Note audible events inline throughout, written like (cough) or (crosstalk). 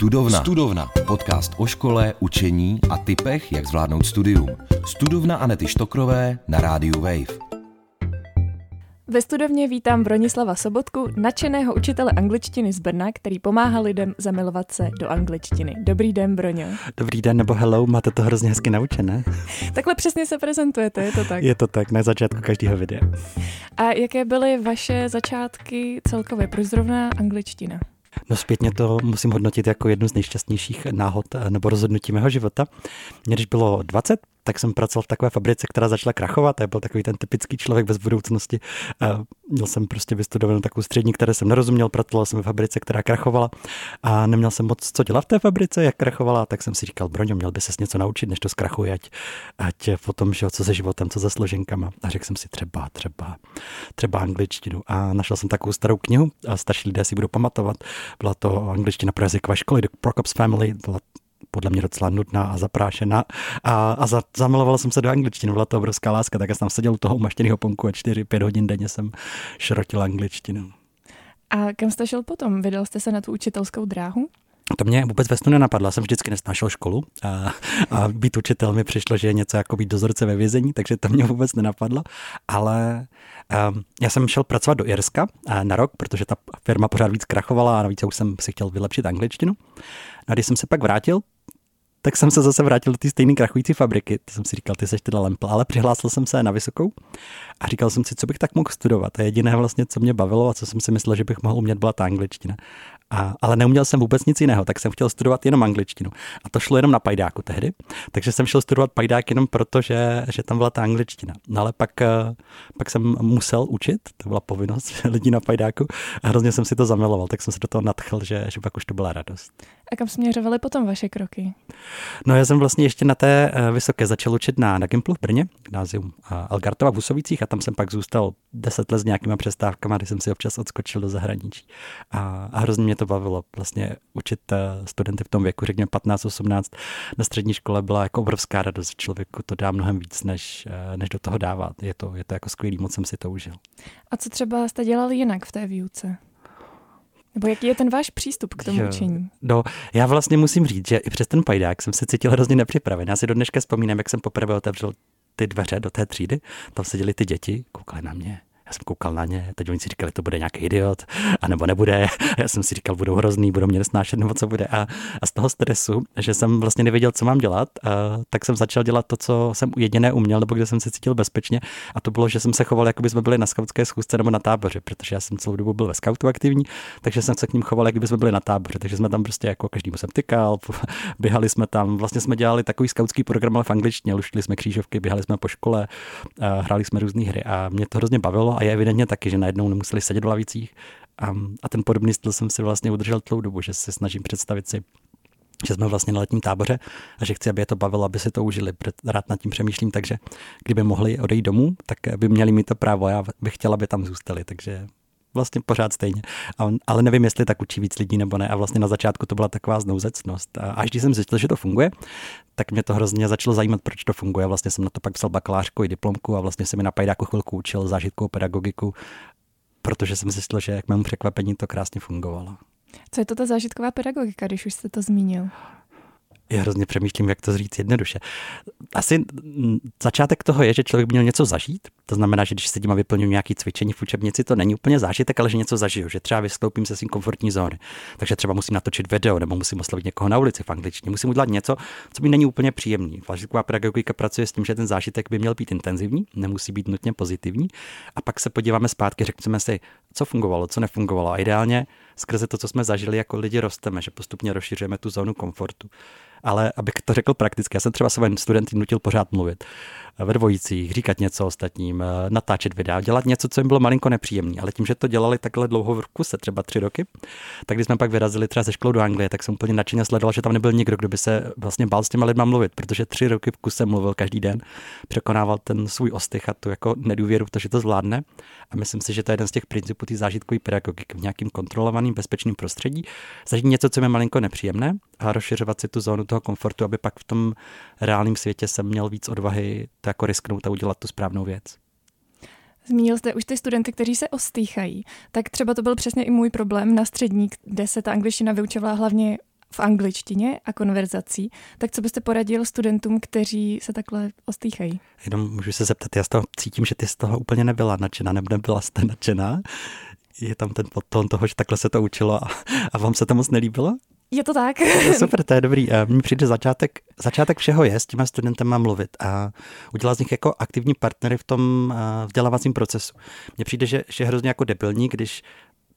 Studovna. Studovna. Podcast o škole, učení a typech, jak zvládnout studium. Studovna Anety Štokrové na rádiu Wave. Ve studovně vítám Bronislava Sobotku, nadšeného učitele angličtiny z Brna, který pomáhá lidem zamilovat se do angličtiny. Dobrý den, Broňo. Dobrý den nebo hello, máte to hrozně hezky naučené. Takhle přesně se prezentujete, je to tak? Je to tak, na začátku každého videa. A jaké byly vaše začátky celkově, pro zrovna angličtina? No zpětně to musím hodnotit jako jednu z nejšťastnějších náhod eh, nebo rozhodnutí mého života. Mě když bylo 20, tak jsem pracoval v takové fabrice, která začala krachovat. Já byl takový ten typický člověk bez budoucnosti. Měl jsem prostě vystudovanou takovou střední, které jsem nerozuměl, pracoval jsem ve fabrice, která krachovala a neměl jsem moc co dělat v té fabrice, jak krachovala, tak jsem si říkal, Broňo, měl by se něco naučit, než to zkrachuje, ať, ať potom, že co se životem, co se složenkama. A řekl jsem si třeba, třeba, třeba angličtinu. A našel jsem takovou starou knihu, a starší lidé si budou pamatovat. Byla to angličtina pro jazykové školy, The Family, byla podle mě docela nudná a zaprášená. A, a za, zamiloval jsem se do angličtiny, byla to obrovská láska, tak já jsem tam seděl u toho umaštěného ponku a 4-5 hodin denně jsem šrotil angličtinu. A kam jste šel potom? Vydal jste se na tu učitelskou dráhu? To mě vůbec ve snu nenapadlo. Já jsem vždycky nesnášel školu a, a být učitel mi přišlo, že je něco jako být dozorce ve vězení, takže to mě vůbec nenapadlo. Ale um, já jsem šel pracovat do Irska na rok, protože ta firma pořád víc krachovala a navíc už jsem si chtěl vylepšit angličtinu. A když jsem se pak vrátil, tak jsem se zase vrátil do té stejné krachující fabriky. Ty jsem si říkal, ty seš teda lempl, ale přihlásil jsem se na vysokou a říkal jsem si, co bych tak mohl studovat. A jediné vlastně, co mě bavilo a co jsem si myslel, že bych mohl umět, byla ta angličtina. A, ale neuměl jsem vůbec nic jiného, tak jsem chtěl studovat jenom angličtinu. A to šlo jenom na pajdáku tehdy, takže jsem šel studovat pajdák jenom proto, že, že tam byla ta angličtina. No ale pak, eh, pak jsem musel učit, to byla povinnost (laughs) lidí na pajdáku a hrozně jsem si to zamiloval, tak jsem se do toho nadchl, že, že pak už to byla radost. A kam směřovaly potom vaše kroky? No já jsem vlastně ještě na té eh, vysoké začal učit na, na Gimplu v Brně, gymnázium eh, Algartova v Usovicích a tam jsem pak zůstal deset let s nějakýma přestávkami, kdy jsem si občas odskočil do zahraničí. A, a hrozně mě to bavilo. Vlastně učit eh, studenty v tom věku, řekněme 15-18 na střední škole byla jako obrovská radost. Člověku to dá mnohem víc, než, než do toho dávat. Je to, je to jako skvělý, moc jsem si to užil. A co třeba jste dělali jinak v té výuce? Nebo jaký je ten váš přístup k tomu jo. učení? No, já vlastně musím říct, že i přes ten pajdák jsem se cítil hrozně nepřipraven. Já si do dneška vzpomínám, jak jsem poprvé otevřel ty dveře do té třídy, tam seděli ty děti, koukali na mě já jsem koukal na ně, teď oni si říkali, to bude nějaký idiot, anebo nebude. Já jsem si říkal, budou hrozný, budou mě nesnášet, nebo co bude. A, a z toho stresu, že jsem vlastně nevěděl, co mám dělat, a, tak jsem začal dělat to, co jsem jediné uměl, nebo kde jsem se cítil bezpečně. A to bylo, že jsem se choval, jako by jsme byli na skautské schůzce nebo na táboře, protože já jsem celou dobu byl ve skautu aktivní, takže jsem se k ním choval, jako by jsme byli na táboře. Takže jsme tam prostě jako každý jsem tykal, běhali jsme tam, vlastně jsme dělali takový skautský program, ale v angličtině, luštili jsme křížovky, běhali jsme po škole, hráli jsme různé hry a mě to hrozně bavilo a je evidentně taky, že najednou nemuseli sedět v lavicích. A, a ten podobný styl jsem si vlastně udržel tlou dobu, že se snažím představit si, že jsme vlastně na letním táboře a že chci, aby je to bavilo, aby si to užili. Rád nad tím přemýšlím, takže kdyby mohli odejít domů, tak by měli mít to právo. Já bych chtěla, aby tam zůstali, takže vlastně pořád stejně. A, ale nevím, jestli tak učí víc lidí nebo ne. A vlastně na začátku to byla taková znouzecnost. A až když jsem zjistil, že to funguje, tak mě to hrozně začalo zajímat, proč to funguje. Vlastně jsem na to pak psal bakalářku i diplomku a vlastně jsem mi na Pajdáku chvilku učil zážitkovou pedagogiku, protože jsem zjistil, že k mému překvapení to krásně fungovalo. Co je to ta zážitková pedagogika, když už jste to zmínil? Já hrozně přemýšlím, jak to říct jednoduše. Asi začátek toho je, že člověk měl něco zažít. To znamená, že když sedím a vyplňuji nějaký cvičení v učebnici, to není úplně zážitek, ale že něco zažiju, že třeba vystoupím se svým komfortní zóny. Takže třeba musím natočit video nebo musím oslovit někoho na ulici v angličtině. Musím udělat něco, co mi není úplně příjemný. Zážitková pedagogika pracuje s tím, že ten zážitek by měl být intenzivní, nemusí být nutně pozitivní. A pak se podíváme zpátky, řekneme si, co fungovalo, co nefungovalo. A ideálně skrze to, co jsme zažili, jako lidi rosteme, že postupně rozšiřujeme tu zónu komfortu ale abych to řekl prakticky, já jsem třeba své studenty nutil pořád mluvit ve dvojicích, říkat něco ostatním, eh, natáčet videa, dělat něco, co jim bylo malinko nepříjemné. Ale tím, že to dělali takhle dlouho v kuse, třeba tři roky, tak když jsme pak vyrazili třeba ze školou do Anglie, tak jsem úplně nadšeně sledoval, že tam nebyl nikdo, kdo by se vlastně bál s těma lidma mluvit, protože tři roky v kuse mluvil každý den, překonával ten svůj ostych a tu jako nedůvěru to, že to zvládne. A myslím si, že to je jeden z těch principů té zážitkové pedagogiky v nějakým kontrolovaným, bezpečným prostředí. Zažít něco, co je malinko nepříjemné a rozšiřovat si tu zónu toho komfortu, aby pak v tom reálném světě jsem měl víc odvahy to jako risknout a udělat tu správnou věc. Zmínil jste už ty studenty, kteří se ostýchají. Tak třeba to byl přesně i můj problém na střední, kde se ta angličtina vyučovala hlavně v angličtině a konverzací. Tak co byste poradil studentům, kteří se takhle ostýchají? Jenom můžu se zeptat, já z toho cítím, že ty z toho úplně nebyla nadšená, nebo nebyla jste nadšená. Je tam ten podton toho, že takhle se to učilo a, a vám se to moc nelíbilo? Je to tak. (laughs) Super, to je dobrý. Mně přijde začátek, začátek všeho je, s těma studentem mám mluvit a udělat z nich jako aktivní partnery v tom vzdělávacím procesu. Mně přijde, že, že je hrozně jako debilní, když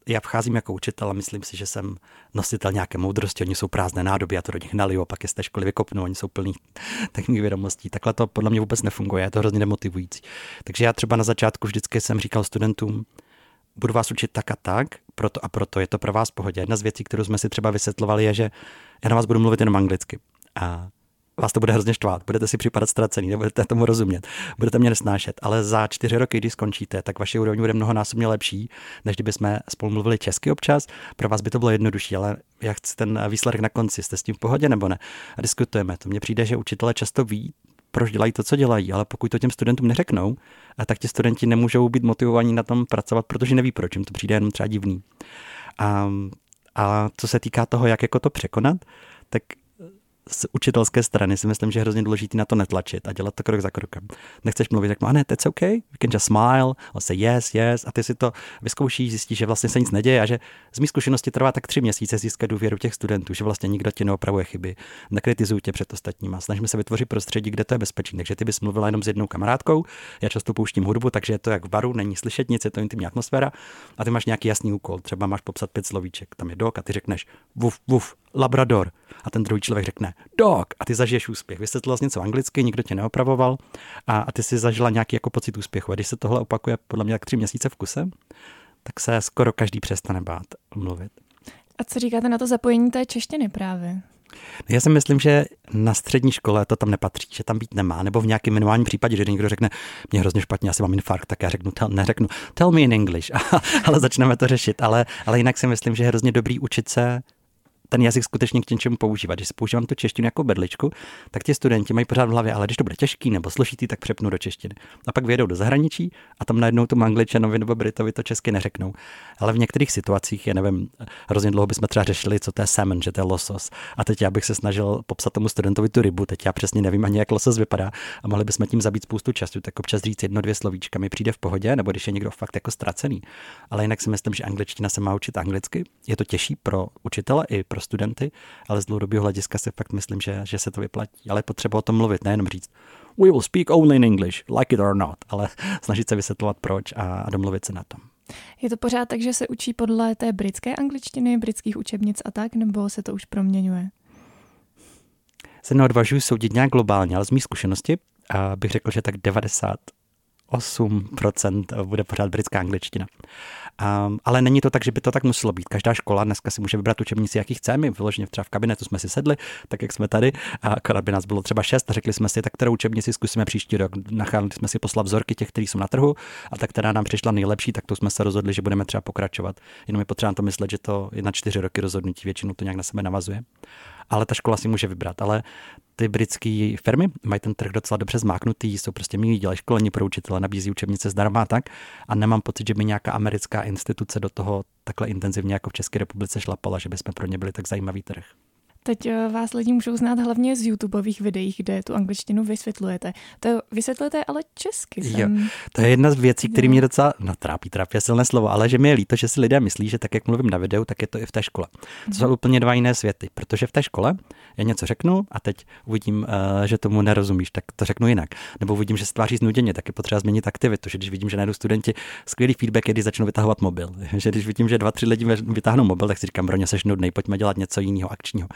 já vcházím jako učitel a myslím si, že jsem nositel nějaké moudrosti, oni jsou prázdné nádoby, já to do nich naliju a pak je z té školy vykopnu, oni jsou plní (laughs) technik vědomostí. Takhle to podle mě vůbec nefunguje, je to hrozně demotivující. Takže já třeba na začátku vždycky jsem říkal studentům, budu vás učit tak a tak, proto a proto je to pro vás pohodě. Jedna z věcí, kterou jsme si třeba vysvětlovali, je, že já na vás budu mluvit jenom anglicky. A vás to bude hrozně štvát, budete si připadat ztracený, nebudete tomu rozumět, budete mě nesnášet, ale za čtyři roky, když skončíte, tak vaše úroveň bude mnohonásobně lepší, než kdyby jsme spolu mluvili česky občas. Pro vás by to bylo jednodušší, ale já chci ten výsledek na konci, jste s tím v pohodě nebo ne? A diskutujeme. To mně přijde, že učitelé často ví, proč dělají to, co dělají, ale pokud to těm studentům neřeknou, tak ti studenti nemůžou být motivovaní na tom pracovat, protože neví, proč jim to přijde jenom třeba divný. A, a co se týká toho, jak jako to překonat, tak z učitelské strany si myslím, že je hrozně důležité na to netlačit a dělat to krok za krokem. Nechceš mluvit, tak ne, that's okay, you can just smile, or say yes, yes, a ty si to vyzkoušíš, zjistíš, že vlastně se nic neděje a že z mých zkušenosti trvá tak tři měsíce získat důvěru těch studentů, že vlastně nikdo ti neopravuje chyby, nekritizují tě před ostatníma. Snažíme se vytvořit prostředí, kde to je bezpečné. Takže ty bys mluvila jenom s jednou kamarádkou, já často pouštím hudbu, takže je to jak v baru, není slyšet nic, je to intimní atmosféra. A ty máš nějaký jasný úkol, třeba máš popsat pět slovíček, tam je dok a ty řekneš vuf, vuf, labrador a ten druhý člověk řekne dog a ty zažiješ úspěch. Vysvětlil jsi něco anglicky, nikdo tě neopravoval a, a ty si zažila nějaký jako pocit úspěchu. A když se tohle opakuje podle mě tak tři měsíce v kuse, tak se skoro každý přestane bát mluvit. A co říkáte na to zapojení té češtiny právě? Já si myslím, že na střední škole to tam nepatří, že tam být nemá, nebo v nějakém minimálním případě, že někdo řekne, mě hrozně špatně, asi mám infarkt, tak já řeknu, tell, neřeknu, tell me in English, (laughs) ale začneme to řešit. Ale, ale jinak si myslím, že je hrozně dobrý učit se ten jazyk skutečně k něčemu používat. Když používám tu češtinu jako bedličku, tak ti studenti mají pořád v hlavě, ale když to bude těžký nebo složitý, tak přepnu do češtiny. A pak vyjedou do zahraničí a tam najednou tomu angličanovi nebo britovi to česky neřeknou. Ale v některých situacích, já nevím, hrozně dlouho bychom třeba řešili, co to je salmon, že to je losos. A teď já bych se snažil popsat tomu studentovi tu rybu, teď já přesně nevím ani, jak losos vypadá a mohli bychom tím zabít spoustu času. Tak občas říct jedno, dvě slovíčka mi přijde v pohodě, nebo když je někdo fakt jako ztracený. Ale jinak si myslím, že angličtina se má učit anglicky. Je to těžší pro učitele i pro studenty, ale z dlouhodobého hlediska si fakt myslím, že, že se to vyplatí. Ale je potřeba o tom mluvit, nejenom říct we will speak only in English, like it or not, ale (laughs) snažit se vysvětlovat proč a, a domluvit se na tom. Je to pořád tak, že se učí podle té britské angličtiny, britských učebnic a tak, nebo se to už proměňuje? Se neodvažuji soudit nějak globálně, ale z mých zkušenosti a bych řekl, že tak 90 8% bude pořád britská angličtina. Um, ale není to tak, že by to tak muselo být. Každá škola dneska si může vybrat učebnici, jaký chce. My vyloženě třeba v kabinetu jsme si sedli, tak jak jsme tady, a akorát by nás bylo třeba šest, a řekli jsme si, tak kterou učebnici zkusíme příští rok. Nacházeli jsme si poslat vzorky těch, kteří jsou na trhu, a tak, která nám přišla nejlepší, tak to jsme se rozhodli, že budeme třeba pokračovat. Jenom je potřeba to myslet, že to je na čtyři roky rozhodnutí, většinou to nějak na sebe navazuje ale ta škola si může vybrat. Ale ty britské firmy mají ten trh docela dobře zmáknutý, jsou prostě milí, dělají školení pro učitele, nabízí učebnice zdarma a tak. A nemám pocit, že by nějaká americká instituce do toho takhle intenzivně jako v České republice šlapala, že bychom pro ně byli tak zajímavý trh. Teď eh, vás lidi můžou znát hlavně z YouTubeových videí, kde tu angličtinu vysvětlujete. To vysvětlujete ale česky. Jsem... Jo, to je jedna z věcí, které mě docela, no trápí, trápí silné slovo, ale že mi je líto, že si lidé myslí, že tak, jak mluvím na videu, tak je to i v té škole. To jsou mhm. úplně dva jiné světy, protože v té škole já něco řeknu a teď uvidím, uh, že tomu nerozumíš, tak to řeknu jinak. Nebo uvidím, že se tváří znuděně, tak je potřeba změnit aktivitu. Že když vidím, že najdu studenti skvělý feedback, když začnou vytahovat mobil. (laughs) že když vidím, že dva, tři lidi vytáhnou mobil, tak si říkám, Broně, seš nudnej, pojďme dělat něco jiného akčního.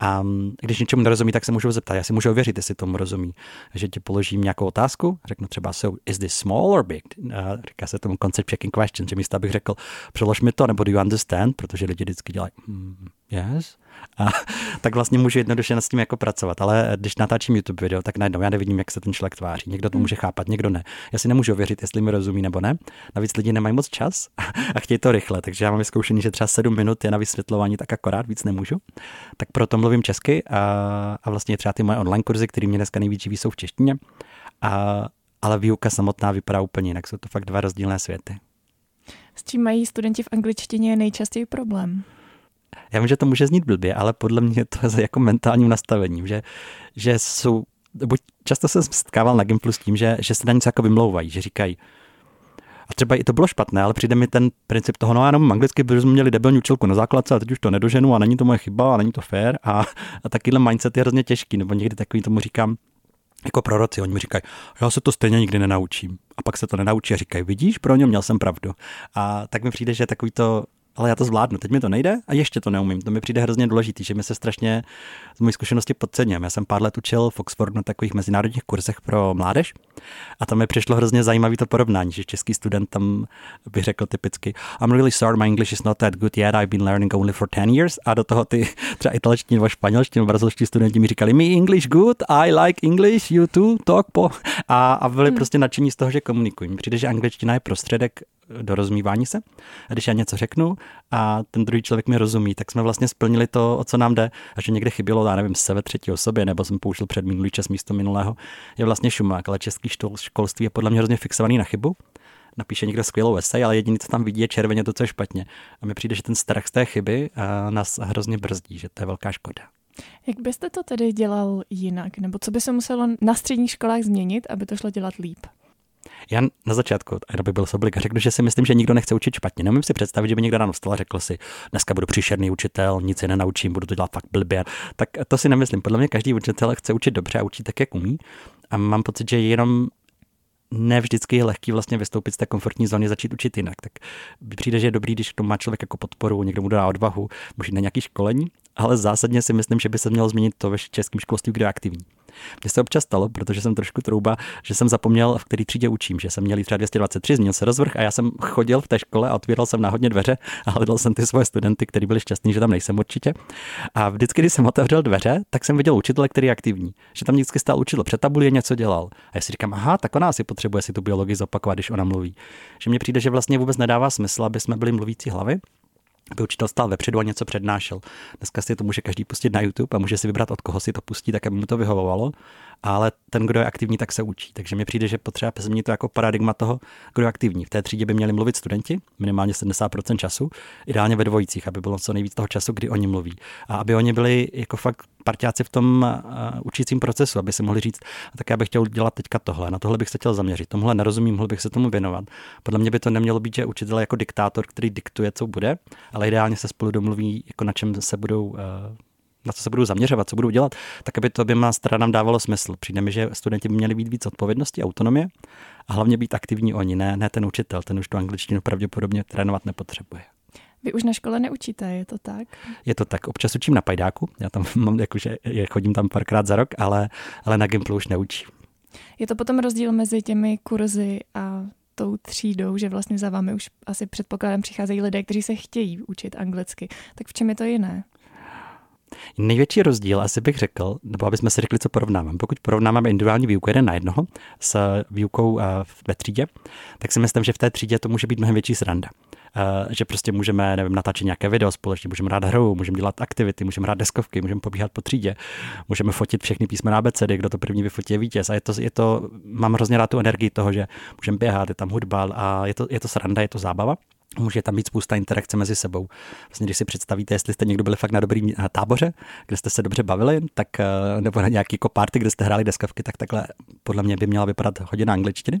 A když něčemu nerozumí, tak se můžu zeptat. Já si můžu ověřit, jestli tomu rozumí. Že ti položím nějakou otázku, řeknu třeba, so is this small or big? A říká se tomu concept checking question, že místo abych řekl, přelož mi to, nebo do you understand, protože lidi vždycky dělají, mm, yes. A (laughs) tak vlastně můžu jednoduše s tím jako pracovat. Ale když natáčím YouTube video, tak najednou já nevidím, jak se ten člověk tváří. Někdo to hmm. může chápat, někdo ne. Já si nemůžu ověřit, jestli mi rozumí nebo ne. Navíc lidi nemají moc čas (laughs) a chtějí to rychle, takže já mám vyzkoušení, že třeba 7 minut je na vysvětlování, tak akorát víc nemůžu. Tak proto mluvím česky a, a vlastně třeba ty moje online kurzy, které mě dneska nejvíc živí, jsou v češtině. A, ale výuka samotná vypadá úplně jinak. Jsou to fakt dva rozdílné světy. S čím mají studenti v angličtině nejčastěji problém? Já vím, že to může znít blbě, ale podle mě to je jako mentálním nastavením, že, že jsou, buď často jsem setkával na Gimplu s tím, že, že se na něco jako vymlouvají, že říkají, a třeba i to bylo špatné, ale přijde mi ten princip toho, no já jenom anglicky, protože jsme měli debilní učilku na základce a teď už to nedoženu a není to moje chyba a není to fair a, a takovýhle mindset je hrozně těžký, nebo někdy takový tomu říkám, jako proroci, oni mi říkají, já se to stejně nikdy nenaučím. A pak se to nenaučí a říkají, vidíš, pro ně měl jsem pravdu. A tak mi přijde, že takový to ale já to zvládnu, teď mi to nejde a ještě to neumím. To mi přijde hrozně důležitý, že mi se strašně z mojí zkušenosti podcením. Já jsem pár let učil v Oxfordu na takových mezinárodních kurzech pro mládež a tam mi přišlo hrozně zajímavé to porovnání, že český student tam by řekl typicky I'm really sorry, my English is not that good yet, I've been learning only for 10 years a do toho ty (laughs) třeba italští nebo španělští nebo brazilští studenti mi říkali me English good, I like English, you too, talk po a, a byli hmm. prostě nadšení z toho, že komunikují. Přijde, že angličtina je prostředek do rozmívání se. A když já něco řeknu a ten druhý člověk mi rozumí, tak jsme vlastně splnili to, o co nám jde. A že někde chybělo, já nevím, sebe třetí osobě, nebo jsem použil před minulý čas místo minulého, je vlastně šumák, ale český školství je podle mě hrozně fixovaný na chybu napíše někdo skvělou esej, ale jediný, co tam vidí, je červeně to, co je špatně. A mi přijde, že ten strach z té chyby nás hrozně brzdí, že to je velká škoda. Jak byste to tedy dělal jinak? Nebo co by se muselo na středních školách změnit, aby to šlo dělat líp? Já na začátku, aby byl soblik, řeknu, že si myslím, že nikdo nechce učit špatně. Nemůžu si představit, že by někdo ráno vstal a řekl si, dneska budu příšerný učitel, nic se nenaučím, budu to dělat fakt blbě. Tak to si nemyslím. Podle mě každý učitel chce učit dobře a učit tak, jak umí. A mám pocit, že jenom ne vždycky je lehký vlastně vystoupit z té komfortní zóny, začít učit jinak. Tak přijde, že je dobrý, když to má člověk jako podporu, někdo mu dá odvahu, možná na nějaký školení, ale zásadně si myslím, že by se mělo změnit to ve českém školství, kdo je aktivní. Mně se občas stalo, protože jsem trošku trouba, že jsem zapomněl, v který třídě učím, že jsem měl třeba 223, změnil se rozvrh a já jsem chodil v té škole a otvíral jsem náhodně dveře a hledal jsem ty svoje studenty, kteří byli šťastní, že tam nejsem určitě. A vždycky, když jsem otevřel dveře, tak jsem viděl učitele, který je aktivní. Že tam vždycky stál učitel před tabulí něco dělal. A já si říkám, aha, tak ona asi potřebuje si tu biologii zopakovat, když ona mluví. Že mně přijde, že vlastně vůbec nedává smysl, aby jsme byli mluvící hlavy, aby učitel stál vepředu a něco přednášel. Dneska si to může každý pustit na YouTube a může si vybrat, od koho si to pustí, tak aby mu to vyhovovalo. Ale ten, kdo je aktivní, tak se učí. Takže mi přijde, že potřeba změnit to jako paradigma toho, kdo je aktivní. V té třídě by měli mluvit studenti, minimálně 70% času, ideálně ve dvojicích, aby bylo co nejvíc toho času, kdy oni mluví. A aby oni byli jako fakt partiáci v tom uh, učícím procesu, aby si mohli říct, tak já bych chtěl dělat teďka tohle, na tohle bych se chtěl zaměřit, tomuhle nerozumím, mohl bych se tomu věnovat. Podle mě by to nemělo být, že učitel jako diktátor, který diktuje, co bude, ale ideálně se spolu domluví, jako na čem se budou uh, na co se budou zaměřovat, co budou dělat, tak aby to oběma stranám dávalo smysl. Přijde mi, že studenti by měli být víc odpovědnosti, autonomie a hlavně být aktivní oni, ne, ne ten učitel, ten už tu angličtinu pravděpodobně trénovat nepotřebuje. Vy už na škole neučíte, je to tak? Je to tak. Občas učím na Pajdáku, já tam (laughs) mám, jakože chodím tam párkrát za rok, ale, ale na Gimplu už neučím. Je to potom rozdíl mezi těmi kurzy a tou třídou, že vlastně za vámi už asi předpokládám přicházejí lidé, kteří se chtějí učit anglicky. Tak v čem je to jiné? Největší rozdíl asi bych řekl, nebo abychom si řekli, co porovnáváme. Pokud porovnáváme individuální výuku jeden na jednoho s výukou eh, ve třídě, tak si myslím, že v té třídě to může být mnohem větší sranda. Uh, že prostě můžeme, nevím, natáčet nějaké video společně, můžeme hrát hru, můžeme dělat aktivity, můžeme hrát deskovky, můžeme pobíhat po třídě, můžeme fotit všechny písmena abecedy, kdo to první vyfotí je vítěz. A je to, je to, mám hrozně rád tu energii toho, že můžeme běhat, je tam hudba a je to, je to sranda, je to zábava. Může tam být spousta interakce mezi sebou. Vlastně, když si představíte, jestli jste někdo byli fakt na dobrým eh, táboře, kde jste se dobře bavili, tak, eh, nebo na nějaký party, kde jste hráli deskovky, tak takhle podle mě by měla vypadat hodina angličtiny.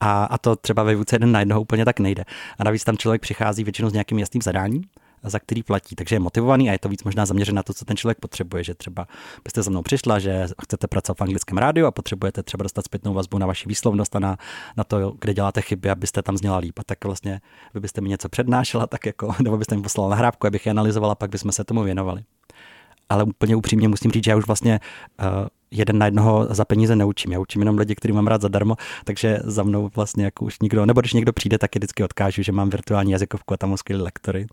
A, a to třeba ve výuce jeden na jednoho úplně tak nejde. A navíc tam člověk přichází většinou s nějakým jasným zadáním, za který platí. Takže je motivovaný a je to víc možná zaměřené na to, co ten člověk potřebuje. Že třeba byste za mnou přišla, že chcete pracovat v anglickém rádiu a potřebujete třeba dostat zpětnou vazbu na vaši výslovnost a na, na to, kde děláte chyby, abyste tam zněla líp. A tak vlastně vy byste mi něco přednášela, tak jako, (laughs) nebo byste mi poslala nahrávku, abych je analyzovala, pak bychom se tomu věnovali. Ale úplně upřímně musím říct, že já už vlastně uh, jeden na jednoho za peníze neučím. Já učím jenom lidi, který mám rád zadarmo, takže za mnou vlastně jako už nikdo, nebo když někdo přijde, tak je vždycky odkážu, že mám virtuální jazykovku a tam skvělé lektory.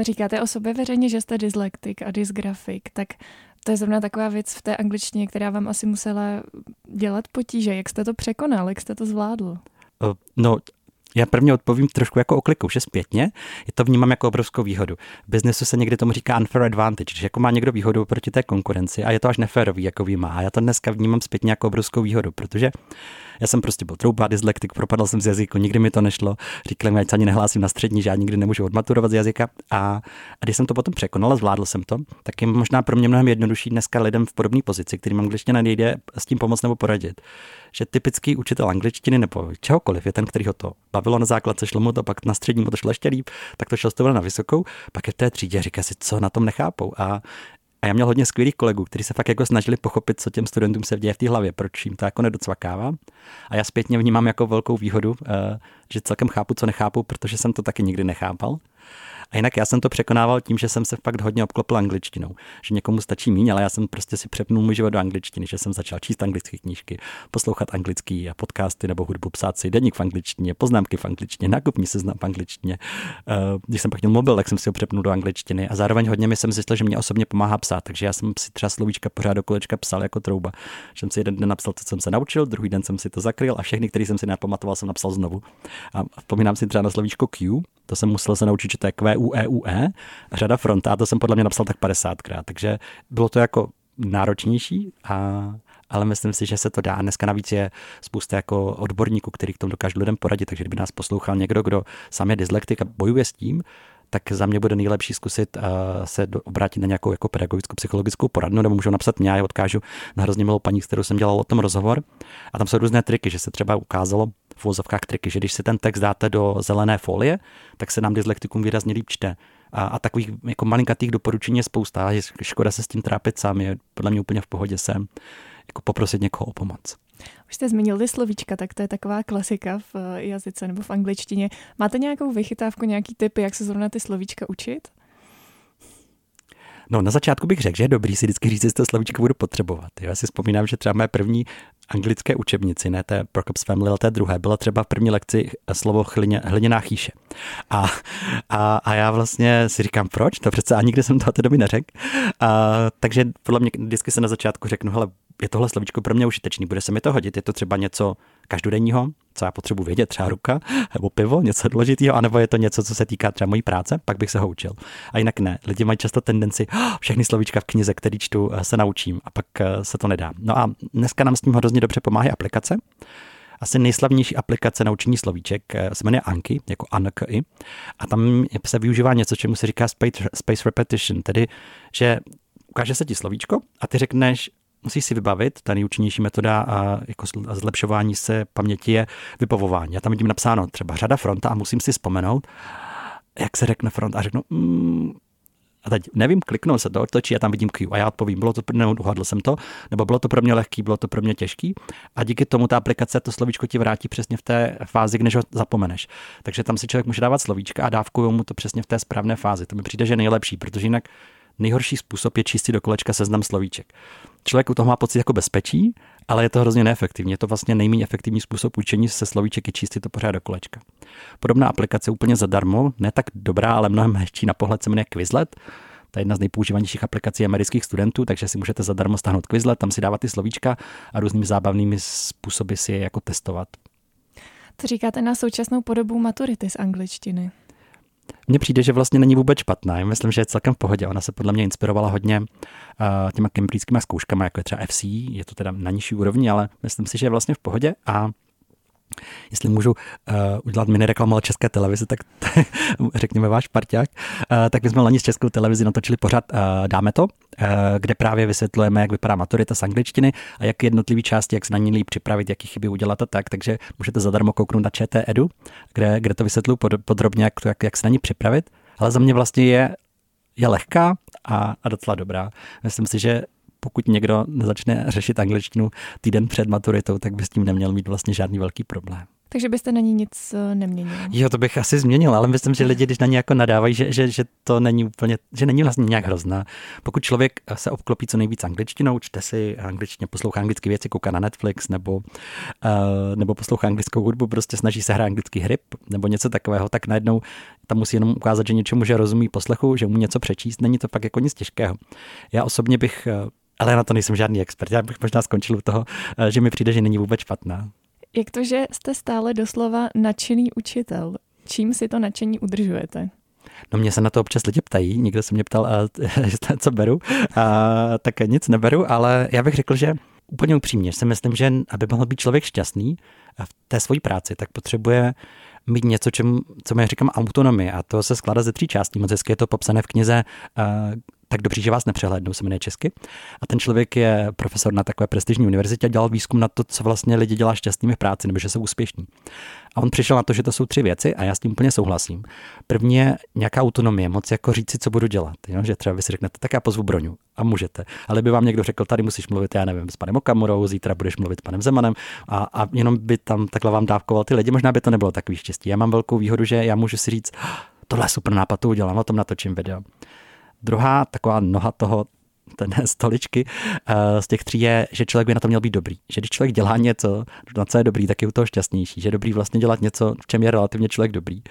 Říkáte o sobě veřejně, že jste dyslektik a dysgrafik, tak to je zrovna taková věc v té angličtině, která vám asi musela dělat potíže. Jak jste to překonal, jak jste to zvládl? No, Já prvně odpovím trošku jako oklikou, že zpětně je to vnímám jako obrovskou výhodu. V biznesu se někdy tomu říká unfair advantage, že jako má někdo výhodu proti té konkurenci a je to až neférový, jako má. A já to dneska vnímám zpětně jako obrovskou výhodu, protože já jsem prostě byl trouba, dyslektik, propadl jsem z jazyku, nikdy mi to nešlo. Říkali mi, ať se ani nehlásím na střední, že já nikdy nemůžu odmaturovat z jazyka. A, a když jsem to potom překonal a zvládl jsem to, tak je možná pro mě mnohem jednodušší dneska lidem v podobné pozici, kterým angličtina nejde s tím pomoct nebo poradit. Že typický učitel angličtiny nebo čehokoliv je ten, který ho to bavilo na základce, šlo mu to, pak na střední mu to šlo ještě líp, tak to šlo na vysokou, pak je v té třídě, říká si, co na tom nechápou. A a já měl hodně skvělých kolegů, kteří se fakt jako snažili pochopit, co těm studentům se děje v té hlavě, proč jim to jako nedocvakává. A já zpětně vnímám jako velkou výhodu, eh, že celkem chápu, co nechápu, protože jsem to taky nikdy nechápal. A jinak já jsem to překonával tím, že jsem se fakt hodně obklopil angličtinou. Že někomu stačí míň, ale já jsem prostě si přepnul můj život do angličtiny, že jsem začal číst anglické knížky, poslouchat anglický podcasty nebo hudbu, psát si deník v angličtině, poznámky v angličtině, nákupní seznam v angličtině. Eh, když jsem pak měl mobil, tak jsem si ho přepnul do angličtiny a zároveň hodně mi jsem zjistil, že mě osobně pomáhá psát, takže já jsem si třeba slovíčka pořád do kolečka psal jako trouba. Že jsem si jeden den napsal, co jsem se naučil, druhý den jsem si to zakryl a všechny, které jsem si nepamatoval, jsem napsal znovu. A vzpomínám si třeba na slovíčko Q, to jsem musel se naučit, že to je Q, U, E, E, řada fronta, a to jsem podle mě napsal tak 50krát, takže bylo to jako náročnější, a, ale myslím si, že se to dá. Dneska navíc je spousta jako odborníků, který k tomu dokážou lidem poradit, takže kdyby nás poslouchal někdo, kdo sám je dyslektik a bojuje s tím, tak za mě bude nejlepší zkusit uh, se do, obrátit na nějakou jako pedagogickou psychologickou poradnu, nebo můžu napsat mě, já odkážu na hrozně milou paní, s kterou jsem dělal o tom rozhovor. A tam jsou různé triky, že se třeba ukázalo v vozovkách triky, že když si ten text dáte do zelené folie, tak se nám dyslektikům výrazně líp čte. A, a takových jako malinkatých doporučení je spousta. Je škoda se s tím trápit sám, je podle mě úplně v pohodě se jako poprosit někoho o pomoc. Už jste zmínil ty slovíčka, tak to je taková klasika v eh, jazyce nebo v angličtině. Máte nějakou vychytávku, nějaký typy, jak se zrovna ty slovíčka učit? No, na začátku bych řekl, že je dobrý si vždycky říct, že to slovíčko budu potřebovat. Já si vzpomínám, že třeba mé první anglické učebnici, ne té Prokop's Family, ale té druhé, byla třeba v první lekci slovo hlině, hliněná chýše. A, a, a, já vlastně si říkám, proč? To přece ani nikdy jsem to té doby neřekl. A, takže podle mě vždycky se na začátku řeknu, hele, je tohle slovíčko pro mě užitečný, bude se mi to hodit, je to třeba něco každodenního, co já potřebuji vědět, třeba ruka nebo pivo, něco důležitého, anebo je to něco, co se týká třeba mojí práce, pak bych se ho učil. A jinak ne. Lidi mají často tendenci, oh, všechny slovíčka v knize, který čtu, eh, se naučím a pak eh, se to nedá. No a dneska nám s tím hrozně dobře pomáhají aplikace. Asi nejslavnější aplikace na učení slovíček eh, se jmenuje Anki, jako Anki, a tam se využívá něco, čemu se říká space, space repetition, tedy že ukáže se ti slovíčko a ty řekneš, musíš si vybavit, ta nejúčinnější metoda a jako zlepšování se paměti je vypovování. Já tam vidím napsáno třeba řada fronta a musím si vzpomenout, jak se řekne front a řeknu, mm, a teď nevím, kliknu se to, otočí a tam vidím Q a já odpovím, bylo to, nebo uhadl jsem to, nebo bylo to pro mě lehký, bylo to pro mě těžký a díky tomu ta aplikace to slovíčko ti vrátí přesně v té fázi, než ho zapomeneš. Takže tam si člověk může dávat slovíčka a dávkují mu to přesně v té správné fázi. To mi přijde, že nejlepší, protože jinak nejhorší způsob je čistit do kolečka seznam slovíček. Člověk u toho má pocit jako bezpečí, ale je to hrozně neefektivní. Je to vlastně nejméně efektivní způsob učení se slovíček čistit to pořád do kolečka. Podobná aplikace úplně zadarmo, ne tak dobrá, ale mnohem hezčí na pohled se jmenuje Quizlet. To je jedna z nejpoužívanějších aplikací amerických studentů, takže si můžete zadarmo stáhnout Quizlet, tam si dávat ty slovíčka a různými zábavnými způsoby si je jako testovat. Co říkáte na současnou podobu maturity z angličtiny? Mně přijde, že vlastně není vůbec špatná. Já myslím, že je celkem v pohodě. Ona se podle mě inspirovala hodně uh, těma kembridskými zkouškami, jako je třeba FC. Je to teda na nižší úrovni, ale myslím si, že je vlastně v pohodě a Jestli můžu uh, udělat mini reklamu české televizi, tak (laughs) řekněme váš parťák, uh, tak my jsme loni s českou televizi natočili pořád uh, Dáme to, uh, kde právě vysvětlujeme, jak vypadá maturita z angličtiny a jak jednotlivý části, jak se na ní líp připravit, jaký chyby udělat a tak. Takže můžete zadarmo kouknout na ČT Edu, kde, kde to vysvětluji pod, podrobně, jak, to, jak, jak se na ní připravit. Ale za mě vlastně je, je lehká a, a docela dobrá. Myslím si, že pokud někdo začne řešit angličtinu týden před maturitou, tak by s tím neměl mít vlastně žádný velký problém. Takže byste na ní nic eh, neměnil. Jo, to bych asi změnil, ale myslím, že lidi, když na ní jako nadávají, že, že, že to není úplně, že není vlastně nějak hrozná. Pokud člověk se obklopí co nejvíc angličtinou, čte si angličtině, poslouchá anglické věci, kouká na Netflix nebo, uh, nebo poslouchá anglickou hudbu, prostě snaží se hrát anglický hry nebo něco takového, tak najednou tam musí jenom ukázat, že něčemu, že rozumí poslechu, že mu něco přečíst, není to pak jako nic těžkého. Já osobně bych eh, ale na to nejsem žádný expert. Já bych možná skončil u toho, eh, že mi přijde, že není vůbec špatná. Jak to, že jste stále doslova nadšený učitel? Čím si to nadšení udržujete? No mě se na to občas lidi ptají, někdo se mě ptal, (laughs) a, co beru, a, tak nic neberu, ale já bych řekl, že úplně upřímně si myslím, že aby mohl být člověk šťastný v té své práci, tak potřebuje mít něco, čem, co my říkám autonomie a to se skládá ze tří částí. Moc hezky je to popsané v knize tak dobří, že vás nepřehlednou, se jmenuje česky. A ten člověk je profesor na takové prestižní univerzitě a dělal výzkum na to, co vlastně lidi dělá šťastnými v práci, nebo že jsou úspěšní. A on přišel na to, že to jsou tři věci a já s tím úplně souhlasím. První je nějaká autonomie, moc jako říct si, co budu dělat. Jo? Že třeba vy si řeknete, tak já pozvu Broňu a můžete. Ale by vám někdo řekl, tady musíš mluvit, já nevím, s panem Okamurou, zítra budeš mluvit s panem Zemanem a, a jenom by tam takhle vám dávkoval ty lidi. Možná by to nebylo takový štěstí. Já mám velkou výhodu, že já můžu si říct, tohle super nápad, to udělám, o tom natočím video. Druhá taková noha toho, ten (laughs) stoličky eh, z těch tří je, že člověk by na to měl být dobrý. Že když člověk dělá něco, na co je dobrý, tak je u toho šťastnější. Že je dobrý vlastně dělat něco, v čem je relativně člověk dobrý.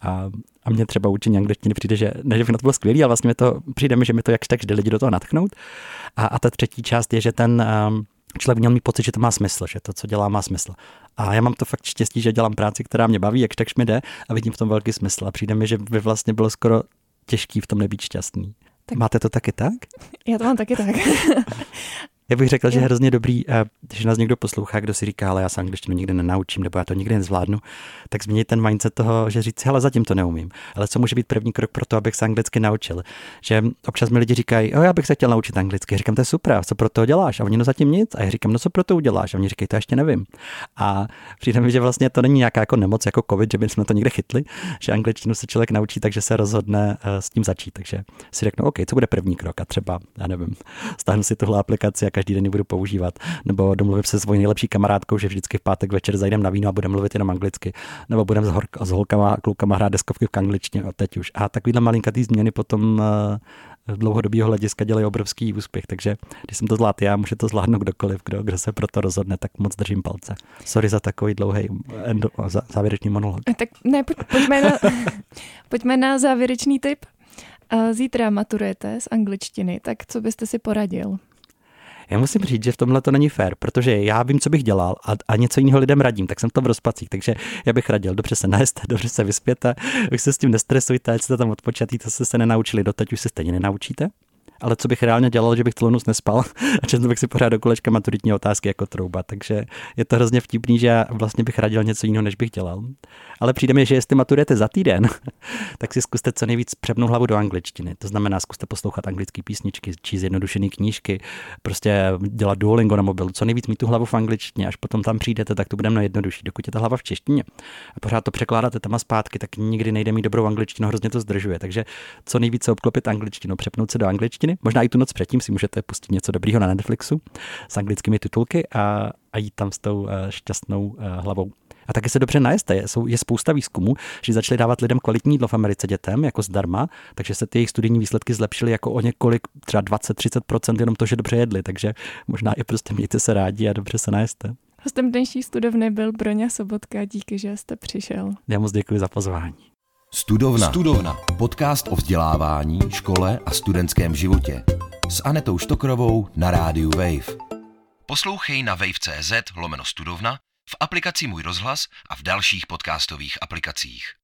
A, a mě třeba učení angličtiny přijde, že ne, že by na to bylo skvělý, ale vlastně mi to přijde mi, že mi to jakž tak jde lidi do toho natchnout. A, a ta třetí část je, že ten um, člověk měl mít pocit, že to má smysl, že to, co dělá, má smysl. A já mám to fakt štěstí, že dělám práci, která mě baví, jakž takž mi jde a vidím v tom velký smysl. A přijde mi, že by vlastně bylo skoro těžký v tom nebýt šťastný. Tak. Máte to taky tak? Já to mám taky tak. (laughs) Já bych řekl, že je hrozně dobrý, eh, když nás někdo poslouchá, kdo si říká, ale já se angličtinu nikdy nenaučím, nebo já to nikdy nezvládnu, tak změnit ten mindset toho, že říct, ale zatím to neumím. Ale co může být první krok pro to, abych se anglicky naučil? Že občas mi lidi říkají, o, já bych se chtěl naučit anglicky. Já říkám, to je super, a co pro to děláš? A oni no zatím nic. A já říkám, no co pro to uděláš? A oni říkají, to ještě nevím. A přijde mi, že vlastně to není nějaká jako nemoc jako COVID, že bychom to někde chytli, že angličtinu se člověk naučí, takže se rozhodne eh, s tím začít. Takže si řeknu, OK, co bude první krok? A třeba, já nevím, stáhnu si tuhle aplikaci a každý den ji budu používat, nebo domluvím se s svojí nejlepší kamarádkou, že vždycky v pátek večer zajdem na víno a budeme mluvit jenom anglicky, nebo budeme s, hor- s holkama a klukama hrát deskovky v angličtině a teď už. A takovýhle malinkatý změny potom uh, dlouhodobého hlediska dělají obrovský úspěch, takže když jsem to zvládl já, může to zvládnout kdokoliv, kdo, kdo se pro to rozhodne, tak moc držím palce. Sorry za takový dlouhý endo, závěrečný monolog. Tak ne, pojď, pojďme, na, (laughs) pojďme na závěrečný tip. Zítra maturujete z angličtiny, tak co byste si poradil? Já musím říct, že v tomhle to není fér, protože já vím, co bych dělal a, a něco jiného lidem radím, tak jsem to v rozpacích. Takže já bych radil, dobře se najeste, dobře se vyspěte, už se s tím nestresujte, ať jste tam odpočatý, to jste se nenaučili, doteď už se stejně nenaučíte ale co bych reálně dělal, že bych celou noc nespal (laughs) a četl bych si pořád do kolečka maturitní otázky jako trouba. Takže je to hrozně vtipný, že já vlastně bych radil něco jiného, než bych dělal. Ale přijde mi, že jestli maturujete za týden, (laughs) tak si zkuste co nejvíc přepnout hlavu do angličtiny. To znamená, zkuste poslouchat anglické písničky, číst zjednodušené knížky, prostě dělat Duolingo na mobilu, co nejvíc mít tu hlavu v angličtině, až potom tam přijdete, tak to bude mnohem jednodušší. Dokud je ta hlava v češtině a pořád to překládáte tam a zpátky, tak nikdy nejde mít dobrou angličtinu, hrozně to zdržuje. Takže co nejvíce obklopit angličtinu, přepnout se do angličtiny, možná i tu noc předtím si můžete pustit něco dobrýho na Netflixu s anglickými titulky a, a jít tam s tou uh, šťastnou uh, hlavou. A taky se dobře najeste. Je, jsou, je spousta výzkumů, že začali dávat lidem kvalitní jídlo v Americe dětem jako zdarma, takže se ty jejich studijní výsledky zlepšily jako o několik, třeba 20-30% jenom to, že dobře jedli. Takže možná i prostě mějte se rádi a dobře se najeste. Hostem dnešní studovny byl Broňa Sobotka. Díky, že jste přišel. Já moc děkuji za pozvání. Studovna. Studovna. Podcast o vzdělávání, škole a studentském životě. S Anetou Štokrovou na rádiu Wave. Poslouchej na wave.cz lomeno studovna, v aplikaci Můj rozhlas a v dalších podcastových aplikacích.